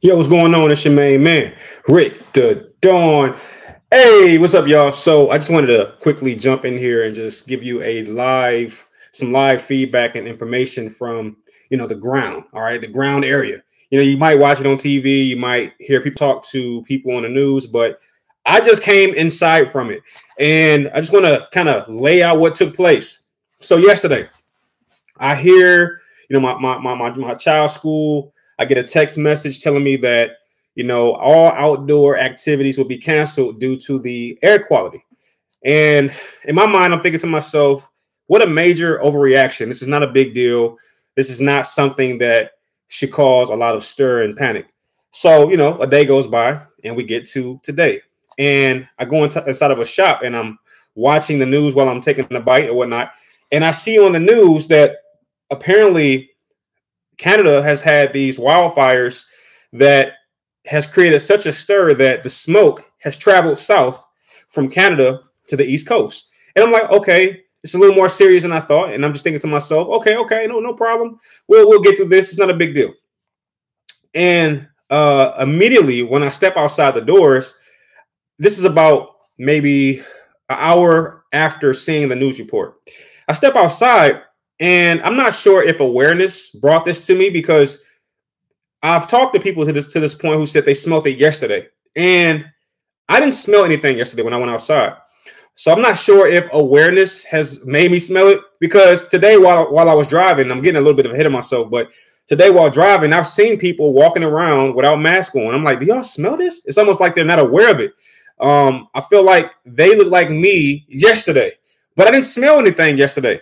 Yo, what's going on? It's your main man, Rick the Dawn. Hey, what's up, y'all? So I just wanted to quickly jump in here and just give you a live, some live feedback and information from you know the ground. All right, the ground area. You know, you might watch it on TV, you might hear people talk to people on the news, but I just came inside from it, and I just want to kind of lay out what took place. So yesterday, I hear you know my my my my, my child's school I get a text message telling me that you know all outdoor activities will be canceled due to the air quality. And in my mind, I'm thinking to myself, what a major overreaction. This is not a big deal. This is not something that should cause a lot of stir and panic. So, you know, a day goes by and we get to today. And I go inside of a shop and I'm watching the news while I'm taking a bite or whatnot. And I see on the news that apparently Canada has had these wildfires that has created such a stir that the smoke has traveled south from Canada to the East Coast. And I'm like, okay, it's a little more serious than I thought. And I'm just thinking to myself, okay, okay, no, no problem. We'll we'll get through this. It's not a big deal. And uh immediately when I step outside the doors, this is about maybe an hour after seeing the news report. I step outside and I'm not sure if awareness brought this to me because I've talked to people to this to this point who said they smelled it yesterday. And I didn't smell anything yesterday when I went outside. So I'm not sure if awareness has made me smell it because today while while I was driving, I'm getting a little bit of a hit of myself, but today while driving, I've seen people walking around without masks on. I'm like, do y'all smell this? It's almost like they're not aware of it. Um, I feel like they look like me yesterday, but I didn't smell anything yesterday.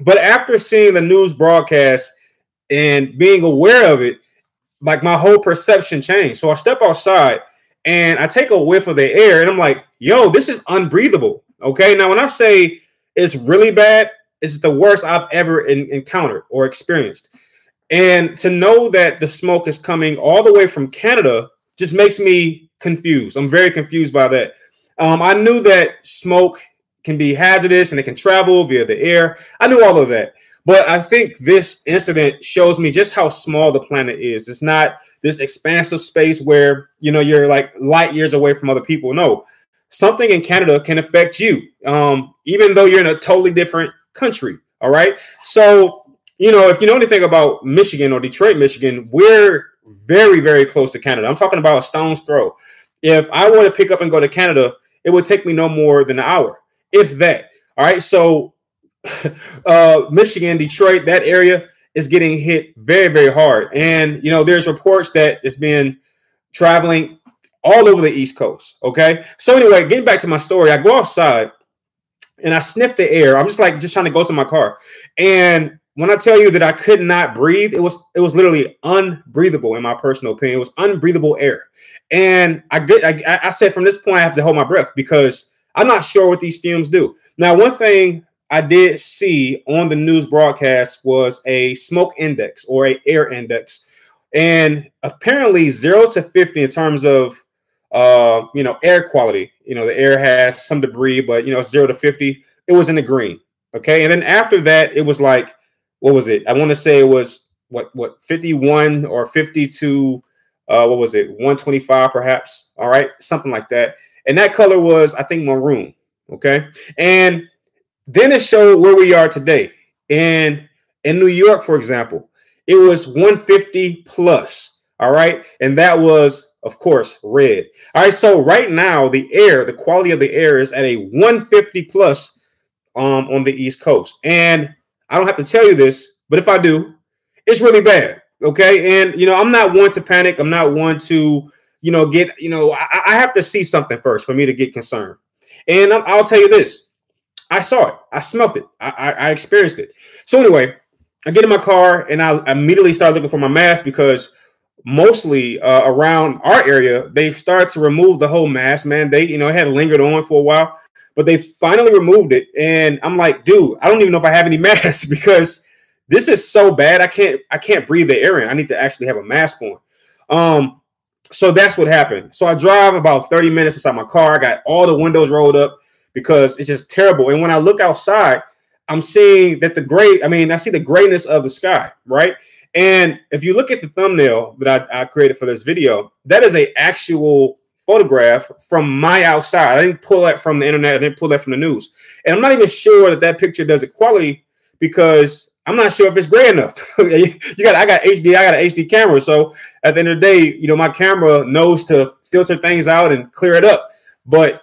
But after seeing the news broadcast and being aware of it, like my whole perception changed. So I step outside and I take a whiff of the air and I'm like, yo, this is unbreathable. Okay. Now, when I say it's really bad, it's the worst I've ever in, encountered or experienced. And to know that the smoke is coming all the way from Canada just makes me confused. I'm very confused by that. Um, I knew that smoke can be hazardous and it can travel via the air. I knew all of that. But I think this incident shows me just how small the planet is. It's not this expansive space where, you know, you're like light years away from other people. No, something in Canada can affect you, um, even though you're in a totally different country. All right. So, you know, if you know anything about Michigan or Detroit, Michigan, we're very, very close to Canada. I'm talking about a stone's throw. If I were to pick up and go to Canada, it would take me no more than an hour if that. All right. So, uh, Michigan, Detroit, that area is getting hit very, very hard. And, you know, there's reports that it's been traveling all over the East Coast. Okay. So, anyway, getting back to my story, I go outside and I sniff the air. I'm just like, just trying to go to my car. And when I tell you that I could not breathe, it was it was literally unbreathable in my personal opinion. It was unbreathable air, and I get I, I said from this point I have to hold my breath because I'm not sure what these fumes do. Now, one thing I did see on the news broadcast was a smoke index or a air index, and apparently zero to fifty in terms of uh, you know air quality. You know, the air has some debris, but you know zero to fifty, it was in the green. Okay, and then after that, it was like what was it? I want to say it was what what fifty one or fifty two. Uh, what was it? 125 perhaps. All right, something like that and that color was I think maroon. Okay, and then it showed where we are today. And in New York, for example, it was 150 plus. All right, and that was of course red. All right, so right now the air, the quality of the air is at a 150 plus um, on the East Coast, and I don't have to tell you this, but if I do, it's really bad. Okay, and you know I'm not one to panic. I'm not one to you know, get, you know, I, I have to see something first for me to get concerned. And i will tell you this I saw it, I smelt it, I, I, I experienced it. So, anyway, I get in my car and I immediately start looking for my mask because mostly uh, around our area, they've started to remove the whole mask mandate. You know, it had lingered on for a while, but they finally removed it. And I'm like, dude, I don't even know if I have any masks because this is so bad. I can't, I can't breathe the air in. I need to actually have a mask on. Um, so that's what happened. So I drive about 30 minutes inside my car. I got all the windows rolled up because it's just terrible. And when I look outside, I'm seeing that the great, I mean, I see the greatness of the sky, right? And if you look at the thumbnail that I, I created for this video, that is a actual photograph from my outside. I didn't pull that from the internet. I didn't pull that from the news. And I'm not even sure that that picture does it quality because I'm not sure if it's gray enough. you got, I got HD, I got an HD camera. So at the end of the day, you know, my camera knows to filter things out and clear it up. But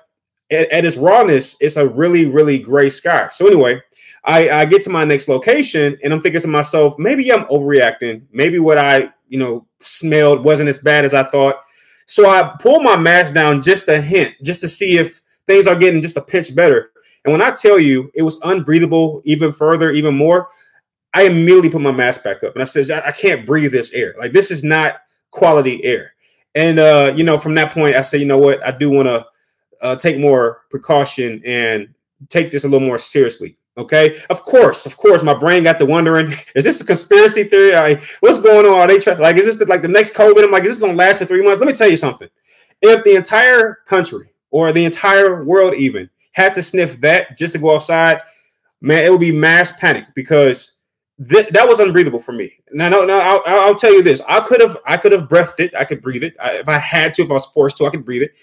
at, at its rawness, it's a really, really gray sky. So anyway, I, I get to my next location and I'm thinking to myself, maybe I'm overreacting. Maybe what I, you know, smelled wasn't as bad as I thought. So I pull my mask down just a hint, just to see if things are getting just a pinch better. And when I tell you it was unbreathable even further, even more, I immediately put my mask back up and I said, I, can't breathe this air. Like this is not quality air. And uh, you know, from that point, I said, you know what, I do want to uh, take more precaution and take this a little more seriously. Okay, of course, of course, my brain got to wondering: Is this a conspiracy theory? What's going on? Are they trying, like, is this the, like the next COVID? I'm like, is this going to last for three months? Let me tell you something. If the entire country or the entire world even had to sniff that just to go outside, man, it would be mass panic because th- that was unbreathable for me. Now, no, no, I'll, I'll, tell you this: I could have, I could have breathed it. I could breathe it I, if I had to. If I was forced to, I could breathe it.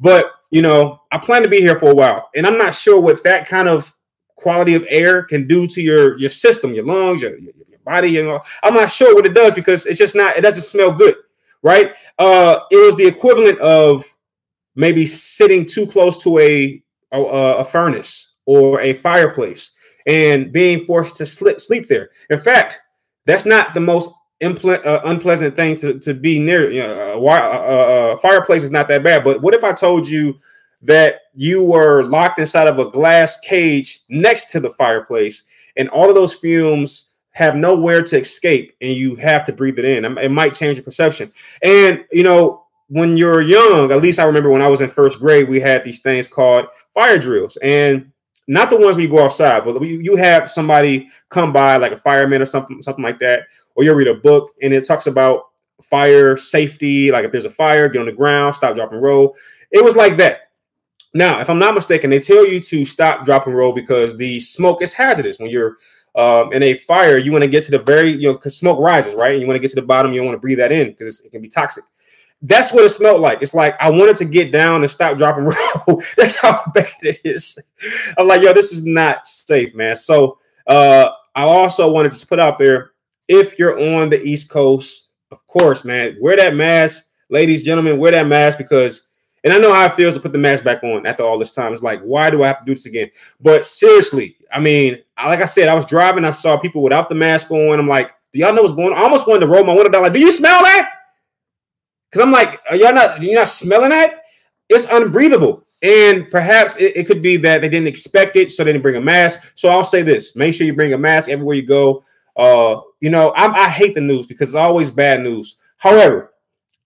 But you know, I plan to be here for a while, and I'm not sure what that kind of quality of air can do to your your system, your lungs, your, your, body. You know, I'm not sure what it does because it's just not. It doesn't smell good, right? Uh, it was the equivalent of maybe sitting too close to a a, a furnace or a fireplace and being forced to sleep sleep there. In fact, that's not the most impl- uh, unpleasant thing to, to be near. You know, a, a, a fireplace is not that bad. But what if I told you that you were locked inside of a glass cage next to the fireplace and all of those fumes have nowhere to escape and you have to breathe it in it might change your perception and you know when you're young at least i remember when i was in first grade we had these things called fire drills and not the ones where you go outside but you have somebody come by like a fireman or something something like that or you'll read a book and it talks about fire safety like if there's a fire get on the ground stop drop and roll it was like that now, if I'm not mistaken, they tell you to stop, drop, and roll because the smoke is hazardous. When you're um, in a fire, you want to get to the very, you know, because smoke rises, right? And you want to get to the bottom. You don't want to breathe that in because it can be toxic. That's what it smelled like. It's like I wanted to get down and stop, dropping roll. That's how bad it is. I'm like, yo, this is not safe, man. So uh, I also wanted to put out there if you're on the East Coast, of course, man, wear that mask, ladies, and gentlemen, wear that mask because and I know how it feels to put the mask back on after all this time. It's like, why do I have to do this again? But seriously, I mean, like I said, I was driving, I saw people without the mask on. I'm like, do y'all know what's going on? I almost wanted to roll my window down. Like, do you smell that? Because I'm like, are y'all not, you're not smelling that? It's unbreathable. And perhaps it, it, could be that they didn't expect it, so they didn't bring a mask. So I'll say this: make sure you bring a mask everywhere you go. Uh, you know, I, I hate the news because it's always bad news. However,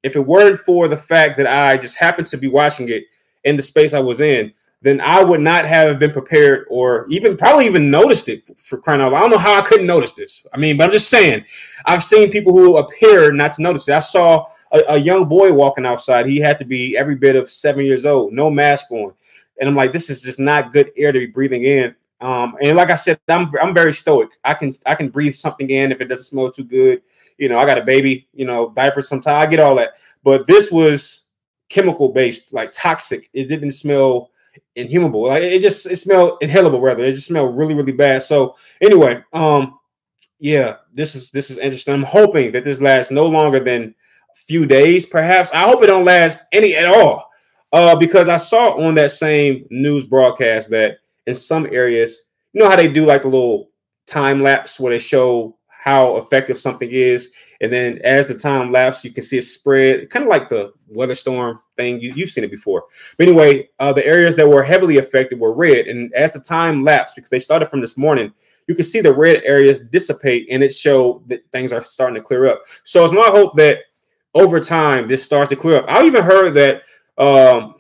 if it weren't for the fact that I just happened to be watching it in the space I was in, then I would not have been prepared or even probably even noticed it for, for crying out loud. I don't know how I couldn't notice this. I mean, but I'm just saying, I've seen people who appear not to notice it. I saw a, a young boy walking outside. He had to be every bit of seven years old, no mask on. And I'm like, this is just not good air to be breathing in. Um, and like I said, I'm I'm very stoic. I can I can breathe something in if it doesn't smell too good. You know, I got a baby, you know, diapers sometimes. I get all that. But this was chemical based, like toxic. It didn't smell inhumable. Like it just it smelled inhalable rather. It just smelled really, really bad. So anyway, um, yeah, this is this is interesting. I'm hoping that this lasts no longer than a few days, perhaps. I hope it don't last any at all. Uh, because I saw on that same news broadcast that in some areas, you know how they do like a little time lapse where they show how effective something is. And then as the time lapse, you can see it spread, kind of like the weather storm thing. You, have seen it before. But anyway, uh, the areas that were heavily affected were red. And as the time lapsed, because they started from this morning, you can see the red areas dissipate and it showed that things are starting to clear up. So it's my hope that over time this starts to clear up. I even heard that um,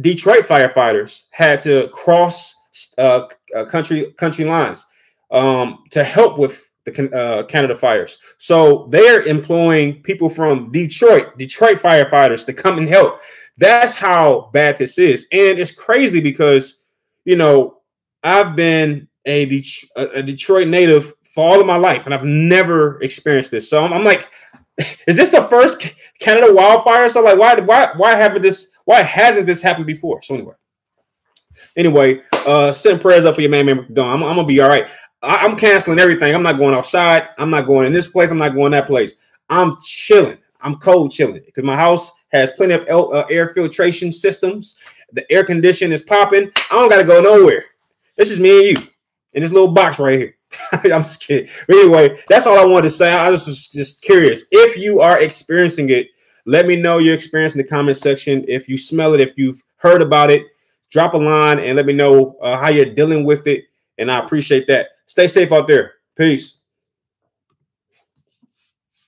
Detroit firefighters had to cross uh, uh country country lines um, to help with the uh, Canada fires. So they're employing people from Detroit, Detroit firefighters to come and help. That's how bad this is. And it's crazy because, you know, I've been a, a Detroit native for all of my life, and I've never experienced this. So I'm, I'm like, is this the first Canada wildfire? So like, why why why haven't this? Why hasn't this happened before? So anyway, anyway, uh, send prayers up for your man, man. I'm, I'm gonna be all right. I, am canceling everything. I'm not going outside. I'm not going in this place. I'm not going that place. I'm chilling. I'm cold chilling because my house has plenty of uh, air filtration systems. The air condition is popping. I don't got to go nowhere. This is me and you in this little box right here. I'm just kidding. But anyway, that's all I wanted to say. I just was just curious. If you are experiencing it, let me know your experience in the comment section. If you smell it, if you've heard about it, drop a line and let me know uh, how you're dealing with it. And I appreciate that. Stay safe out there. Peace.